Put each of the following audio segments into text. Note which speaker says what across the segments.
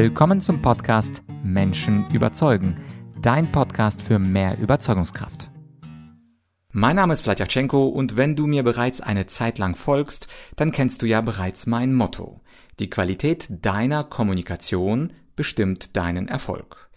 Speaker 1: Willkommen zum Podcast Menschen überzeugen, dein Podcast für mehr Überzeugungskraft. Mein Name ist Vladyachenko und wenn du mir bereits eine Zeit lang folgst, dann kennst du ja bereits mein Motto. Die Qualität deiner Kommunikation bestimmt deinen Erfolg.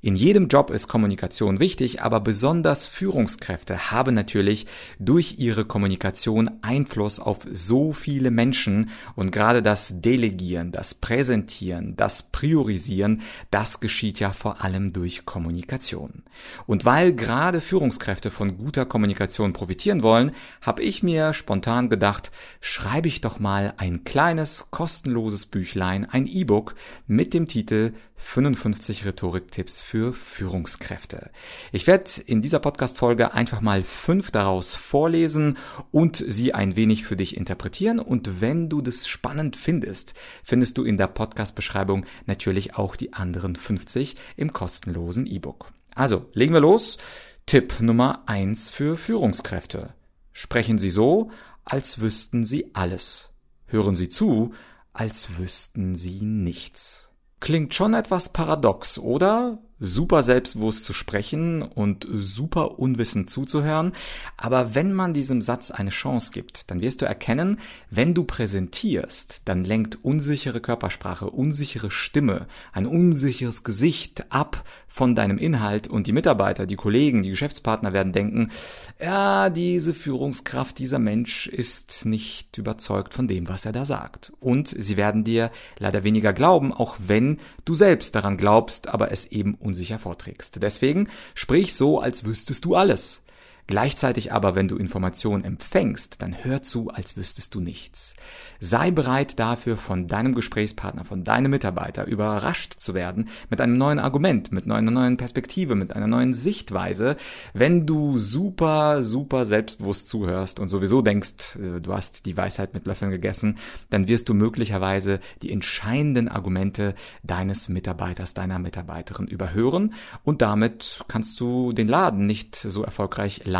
Speaker 1: In jedem Job ist Kommunikation wichtig, aber besonders Führungskräfte haben natürlich durch ihre Kommunikation Einfluss auf so viele Menschen und gerade das Delegieren, das Präsentieren, das Priorisieren, das geschieht ja vor allem durch Kommunikation. Und weil gerade Führungskräfte von guter Kommunikation profitieren wollen, habe ich mir spontan gedacht, schreibe ich doch mal ein kleines kostenloses Büchlein, ein E-Book mit dem Titel 55 Rhetoriktipps für Führungskräfte. Ich werde in dieser Podcast-Folge einfach mal fünf daraus vorlesen und sie ein wenig für dich interpretieren. Und wenn du das spannend findest, findest du in der Podcast-Beschreibung natürlich auch die anderen 50 im kostenlosen E-Book. Also, legen wir los. Tipp Nummer eins für Führungskräfte. Sprechen Sie so, als wüssten Sie alles. Hören Sie zu, als wüssten Sie nichts. Klingt schon etwas paradox, oder? Super selbstbewusst zu sprechen und super unwissend zuzuhören. Aber wenn man diesem Satz eine Chance gibt, dann wirst du erkennen, wenn du präsentierst, dann lenkt unsichere Körpersprache, unsichere Stimme, ein unsicheres Gesicht ab von deinem Inhalt und die Mitarbeiter, die Kollegen, die Geschäftspartner werden denken, ja, diese Führungskraft, dieser Mensch ist nicht überzeugt von dem, was er da sagt. Und sie werden dir leider weniger glauben, auch wenn du selbst daran glaubst, aber es eben unsicher vorträgst. Deswegen sprich so, als wüsstest du alles. Gleichzeitig aber, wenn du Informationen empfängst, dann hör zu, als wüsstest du nichts. Sei bereit dafür, von deinem Gesprächspartner, von deinem Mitarbeiter überrascht zu werden mit einem neuen Argument, mit einer neuen Perspektive, mit einer neuen Sichtweise. Wenn du super, super selbstbewusst zuhörst und sowieso denkst, äh, du hast die Weisheit mit Löffeln gegessen, dann wirst du möglicherweise die entscheidenden Argumente deines Mitarbeiters, deiner Mitarbeiterin überhören und damit kannst du den Laden nicht so erfolgreich leiten,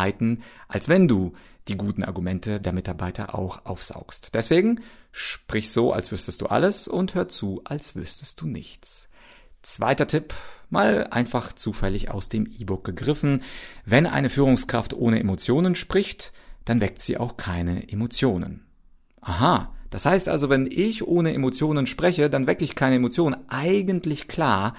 Speaker 1: als wenn du die guten Argumente der Mitarbeiter auch aufsaugst. Deswegen sprich so, als wüsstest du alles und hör zu, als wüsstest du nichts. Zweiter Tipp, mal einfach zufällig aus dem E-Book gegriffen. Wenn eine Führungskraft ohne Emotionen spricht, dann weckt sie auch keine Emotionen. Aha, das heißt also, wenn ich ohne Emotionen spreche, dann wecke ich keine Emotionen. Eigentlich klar,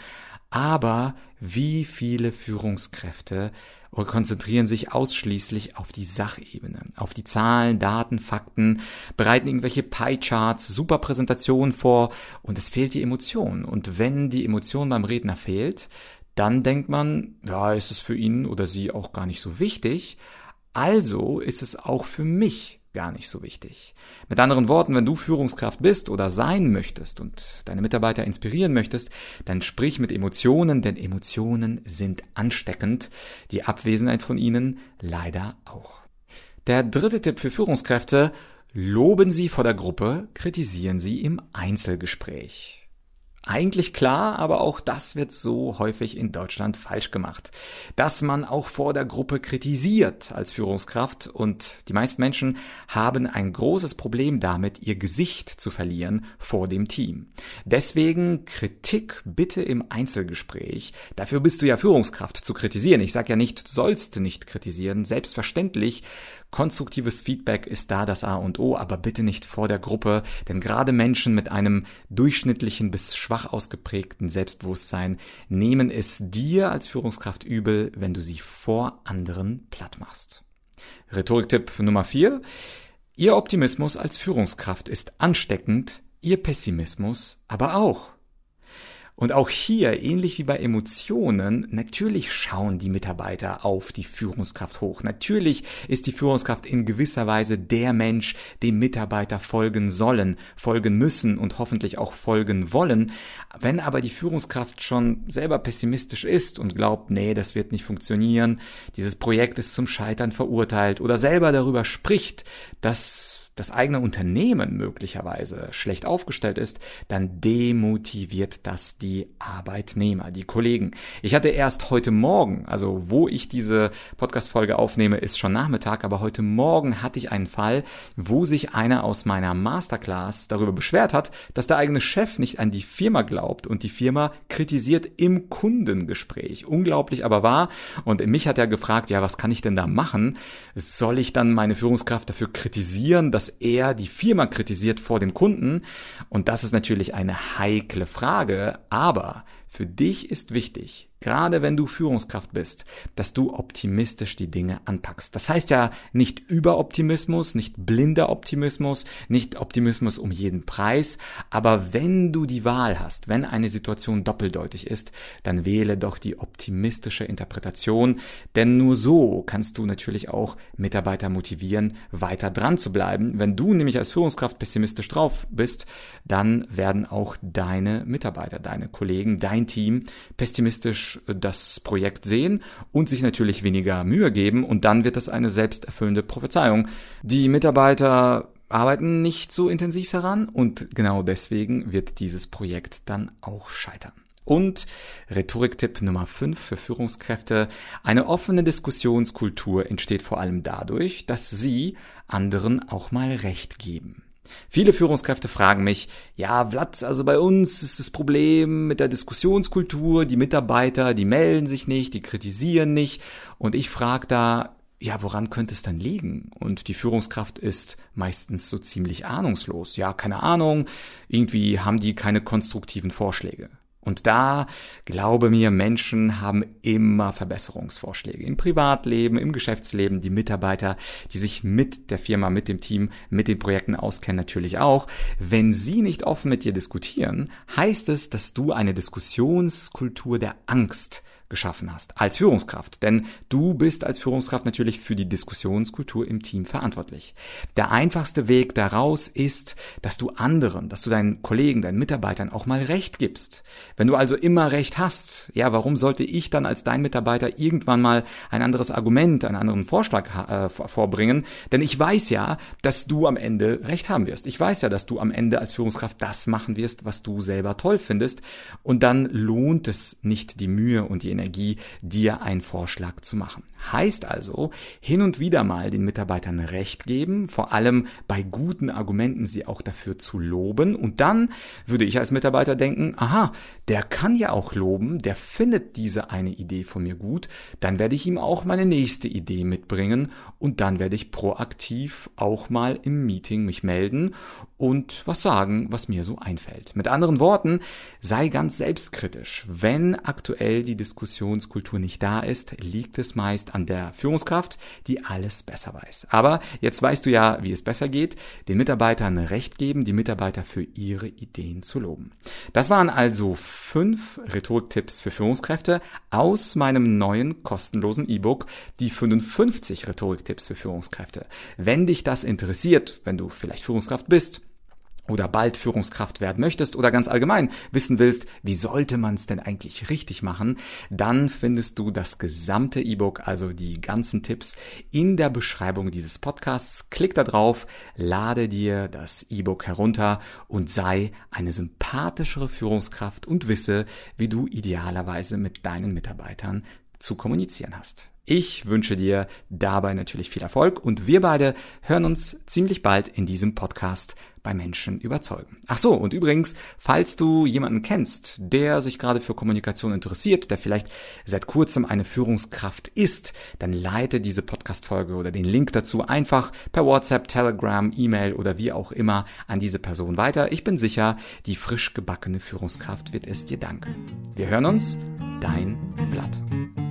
Speaker 1: aber wie viele Führungskräfte konzentrieren sich ausschließlich auf die Sachebene, auf die Zahlen, Daten, Fakten, bereiten irgendwelche Pie-Charts, super Präsentationen vor und es fehlt die Emotion. Und wenn die Emotion beim Redner fehlt, dann denkt man, ja, ist es für ihn oder sie auch gar nicht so wichtig. Also ist es auch für mich gar nicht so wichtig. Mit anderen Worten, wenn du Führungskraft bist oder sein möchtest und deine Mitarbeiter inspirieren möchtest, dann sprich mit Emotionen, denn Emotionen sind ansteckend, die Abwesenheit von ihnen leider auch. Der dritte Tipp für Führungskräfte, loben Sie vor der Gruppe, kritisieren Sie im Einzelgespräch. Eigentlich klar, aber auch das wird so häufig in Deutschland falsch gemacht. Dass man auch vor der Gruppe kritisiert als Führungskraft und die meisten Menschen haben ein großes Problem damit, ihr Gesicht zu verlieren vor dem Team. Deswegen Kritik bitte im Einzelgespräch. Dafür bist du ja Führungskraft zu kritisieren. Ich sage ja nicht, du sollst nicht kritisieren. Selbstverständlich Konstruktives Feedback ist da das A und O, aber bitte nicht vor der Gruppe, denn gerade Menschen mit einem durchschnittlichen bis schwach ausgeprägten Selbstbewusstsein nehmen es dir als Führungskraft übel, wenn du sie vor anderen platt machst. Rhetoriktipp Nummer 4. Ihr Optimismus als Führungskraft ist ansteckend, Ihr Pessimismus aber auch. Und auch hier, ähnlich wie bei Emotionen, natürlich schauen die Mitarbeiter auf die Führungskraft hoch. Natürlich ist die Führungskraft in gewisser Weise der Mensch, dem Mitarbeiter folgen sollen, folgen müssen und hoffentlich auch folgen wollen. Wenn aber die Führungskraft schon selber pessimistisch ist und glaubt, nee, das wird nicht funktionieren, dieses Projekt ist zum Scheitern verurteilt oder selber darüber spricht, dass das eigene Unternehmen möglicherweise schlecht aufgestellt ist, dann demotiviert das die Arbeitnehmer, die Kollegen. Ich hatte erst heute Morgen, also wo ich diese Podcast-Folge aufnehme, ist schon Nachmittag, aber heute Morgen hatte ich einen Fall, wo sich einer aus meiner Masterclass darüber beschwert hat, dass der eigene Chef nicht an die Firma glaubt und die Firma kritisiert im Kundengespräch. Unglaublich aber wahr. Und mich hat er gefragt, ja, was kann ich denn da machen? Soll ich dann meine Führungskraft dafür kritisieren, dass er die Firma kritisiert vor dem Kunden? Und das ist natürlich eine heikle Frage, aber für dich ist wichtig, gerade wenn du Führungskraft bist, dass du optimistisch die Dinge anpackst. Das heißt ja nicht Überoptimismus, nicht blinder Optimismus, nicht Optimismus um jeden Preis, aber wenn du die Wahl hast, wenn eine Situation doppeldeutig ist, dann wähle doch die optimistische Interpretation, denn nur so kannst du natürlich auch Mitarbeiter motivieren, weiter dran zu bleiben. Wenn du nämlich als Führungskraft pessimistisch drauf bist, dann werden auch deine Mitarbeiter, deine Kollegen, dein Team pessimistisch das Projekt sehen und sich natürlich weniger Mühe geben und dann wird das eine selbsterfüllende Prophezeiung. Die Mitarbeiter arbeiten nicht so intensiv daran und genau deswegen wird dieses Projekt dann auch scheitern. Und Rhetoriktipp Nummer 5 für Führungskräfte. Eine offene Diskussionskultur entsteht vor allem dadurch, dass sie anderen auch mal Recht geben. Viele Führungskräfte fragen mich, ja, Vlad, also bei uns ist das Problem mit der Diskussionskultur, die Mitarbeiter, die melden sich nicht, die kritisieren nicht. Und ich frage da, ja, woran könnte es dann liegen? Und die Führungskraft ist meistens so ziemlich ahnungslos. Ja, keine Ahnung, irgendwie haben die keine konstruktiven Vorschläge. Und da, glaube mir, Menschen haben immer Verbesserungsvorschläge. Im Privatleben, im Geschäftsleben, die Mitarbeiter, die sich mit der Firma, mit dem Team, mit den Projekten auskennen, natürlich auch. Wenn sie nicht offen mit dir diskutieren, heißt es, dass du eine Diskussionskultur der Angst geschaffen hast, als Führungskraft. Denn du bist als Führungskraft natürlich für die Diskussionskultur im Team verantwortlich. Der einfachste Weg daraus ist, dass du anderen, dass du deinen Kollegen, deinen Mitarbeitern auch mal Recht gibst. Wenn du also immer Recht hast, ja, warum sollte ich dann als dein Mitarbeiter irgendwann mal ein anderes Argument, einen anderen Vorschlag äh, vorbringen? Denn ich weiß ja, dass du am Ende Recht haben wirst. Ich weiß ja, dass du am Ende als Führungskraft das machen wirst, was du selber toll findest. Und dann lohnt es nicht die Mühe und die Energie, dir einen Vorschlag zu machen. Heißt also, hin und wieder mal den Mitarbeitern Recht geben, vor allem bei guten Argumenten sie auch dafür zu loben und dann würde ich als Mitarbeiter denken, aha, der kann ja auch loben, der findet diese eine Idee von mir gut, dann werde ich ihm auch meine nächste Idee mitbringen und dann werde ich proaktiv auch mal im Meeting mich melden und was sagen, was mir so einfällt. Mit anderen Worten, sei ganz selbstkritisch. Wenn aktuell die Diskussion Diskussionskultur nicht da ist, liegt es meist an der Führungskraft, die alles besser weiß. Aber jetzt weißt du ja, wie es besser geht, den Mitarbeitern Recht geben, die Mitarbeiter für ihre Ideen zu loben. Das waren also fünf Rhetoriktipps für Führungskräfte aus meinem neuen kostenlosen E-Book, die 55 Rhetoriktipps für Führungskräfte. Wenn dich das interessiert, wenn du vielleicht Führungskraft bist, oder bald Führungskraft werden möchtest oder ganz allgemein wissen willst, wie sollte man es denn eigentlich richtig machen, dann findest du das gesamte E-Book, also die ganzen Tipps in der Beschreibung dieses Podcasts. Klick da drauf, lade dir das E-Book herunter und sei eine sympathischere Führungskraft und wisse, wie du idealerweise mit deinen Mitarbeitern zu kommunizieren hast. Ich wünsche dir dabei natürlich viel Erfolg und wir beide hören uns ziemlich bald in diesem Podcast bei Menschen überzeugen. Ach so, und übrigens, falls du jemanden kennst, der sich gerade für Kommunikation interessiert, der vielleicht seit kurzem eine Führungskraft ist, dann leite diese Podcast-Folge oder den Link dazu einfach per WhatsApp, Telegram, E-Mail oder wie auch immer an diese Person weiter. Ich bin sicher, die frisch gebackene Führungskraft wird es dir danken. Wir hören uns, dein Blatt.